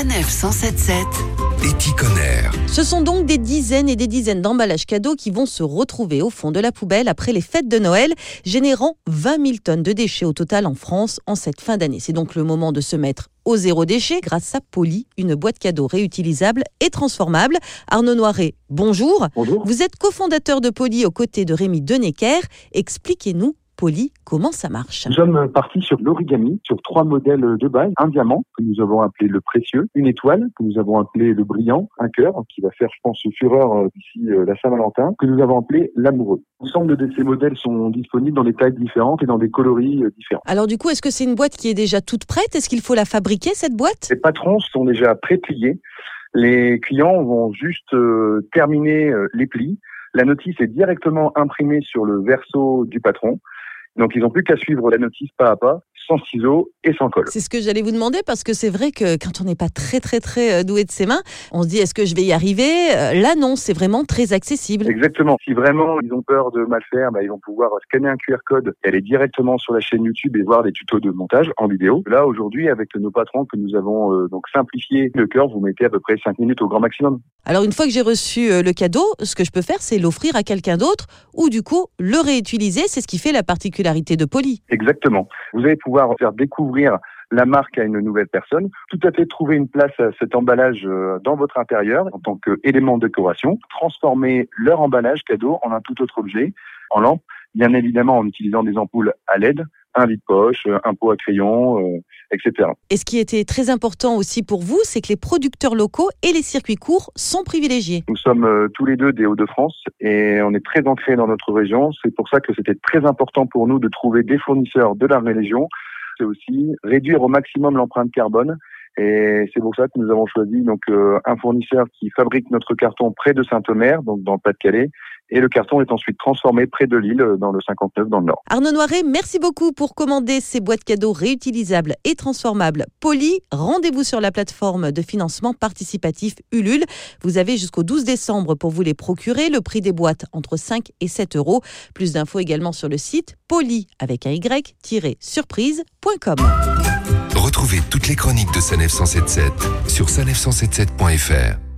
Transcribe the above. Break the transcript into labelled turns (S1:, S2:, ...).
S1: Sanef 177.
S2: Éticonner.
S3: Ce sont donc des dizaines et des dizaines d'emballages cadeaux qui vont se retrouver au fond de la poubelle après les fêtes de Noël, générant 20 000 tonnes de déchets au total en France en cette fin d'année. C'est donc le moment de se mettre au zéro déchet grâce à Poly, une boîte cadeau réutilisable et transformable. Arnaud Noiret, bonjour.
S4: Bonjour.
S3: Vous êtes cofondateur de Poly aux côtés de Rémi Denecker. Expliquez-nous Poly, comment ça marche?
S4: Nous sommes partis sur l'origami, sur trois modèles de base. Un diamant, que nous avons appelé le précieux, une étoile, que nous avons appelé le brillant, un cœur, qui va faire, je pense, fureur euh, d'ici euh, la Saint-Valentin, que nous avons appelé l'amoureux. L'ensemble de ces modèles sont disponibles dans des tailles différentes et dans des coloris euh, différents.
S3: Alors du coup, est-ce que c'est une boîte qui est déjà toute prête? Est-ce qu'il faut la fabriquer, cette boîte?
S4: Les patrons sont déjà pré-pliés. Les clients vont juste euh, terminer euh, les plis. La notice est directement imprimée sur le verso du patron. Donc ils n'ont plus qu'à suivre la notice pas à pas, sans ciseaux et sans colle.
S3: C'est ce que j'allais vous demander parce que c'est vrai que quand on n'est pas très très très euh, doué de ses mains, on se dit est-ce que je vais y arriver? Euh, Là non, c'est vraiment très accessible.
S4: Exactement. Si vraiment ils ont peur de mal faire, bah, ils vont pouvoir scanner un QR code et aller directement sur la chaîne YouTube et voir des tutos de montage en vidéo. Là aujourd'hui, avec nos patrons que nous avons euh, donc simplifié le cœur, vous mettez à peu près 5 minutes au grand maximum.
S3: Alors une fois que j'ai reçu euh, le cadeau, ce que je peux faire, c'est l'offrir à quelqu'un d'autre ou du coup le réutiliser. C'est ce qui fait la particularité de Poly.
S4: Exactement. Vous allez pouvoir faire découvrir la marque à une nouvelle personne, tout à fait trouver une place à cet emballage euh, dans votre intérieur en tant qu'élément de décoration, transformer leur emballage cadeau en un tout autre objet, en lampe, bien évidemment en utilisant des ampoules à LED, un vide-poche, euh, un pot à crayon, euh, etc.
S3: Et ce qui était très important aussi pour vous, c'est que les producteurs locaux et les circuits courts sont privilégiés.
S4: Nous sommes euh, tous les deux des Hauts-de-France et on est très ancrés dans notre région. C'est pour ça que c'était très important pour nous de trouver des fournisseurs de la région. C'est aussi réduire au maximum l'empreinte carbone. Et c'est pour ça que nous avons choisi donc euh, un fournisseur qui fabrique notre carton près de Saint-Omer, donc dans le Pas-de-Calais. Et le carton est ensuite transformé près de Lille, euh, dans le 59, dans le Nord.
S3: Arnaud Noiret, merci beaucoup pour commander ces boîtes cadeaux réutilisables et transformables Poly. Rendez-vous sur la plateforme de financement participatif Ulule. Vous avez jusqu'au 12 décembre pour vous les procurer. Le prix des boîtes entre 5 et 7 euros. Plus d'infos également sur le site poly avec un y-surprise.com.
S2: Retrouvez toutes les chroniques de Sanef 177 sur sanef177.fr.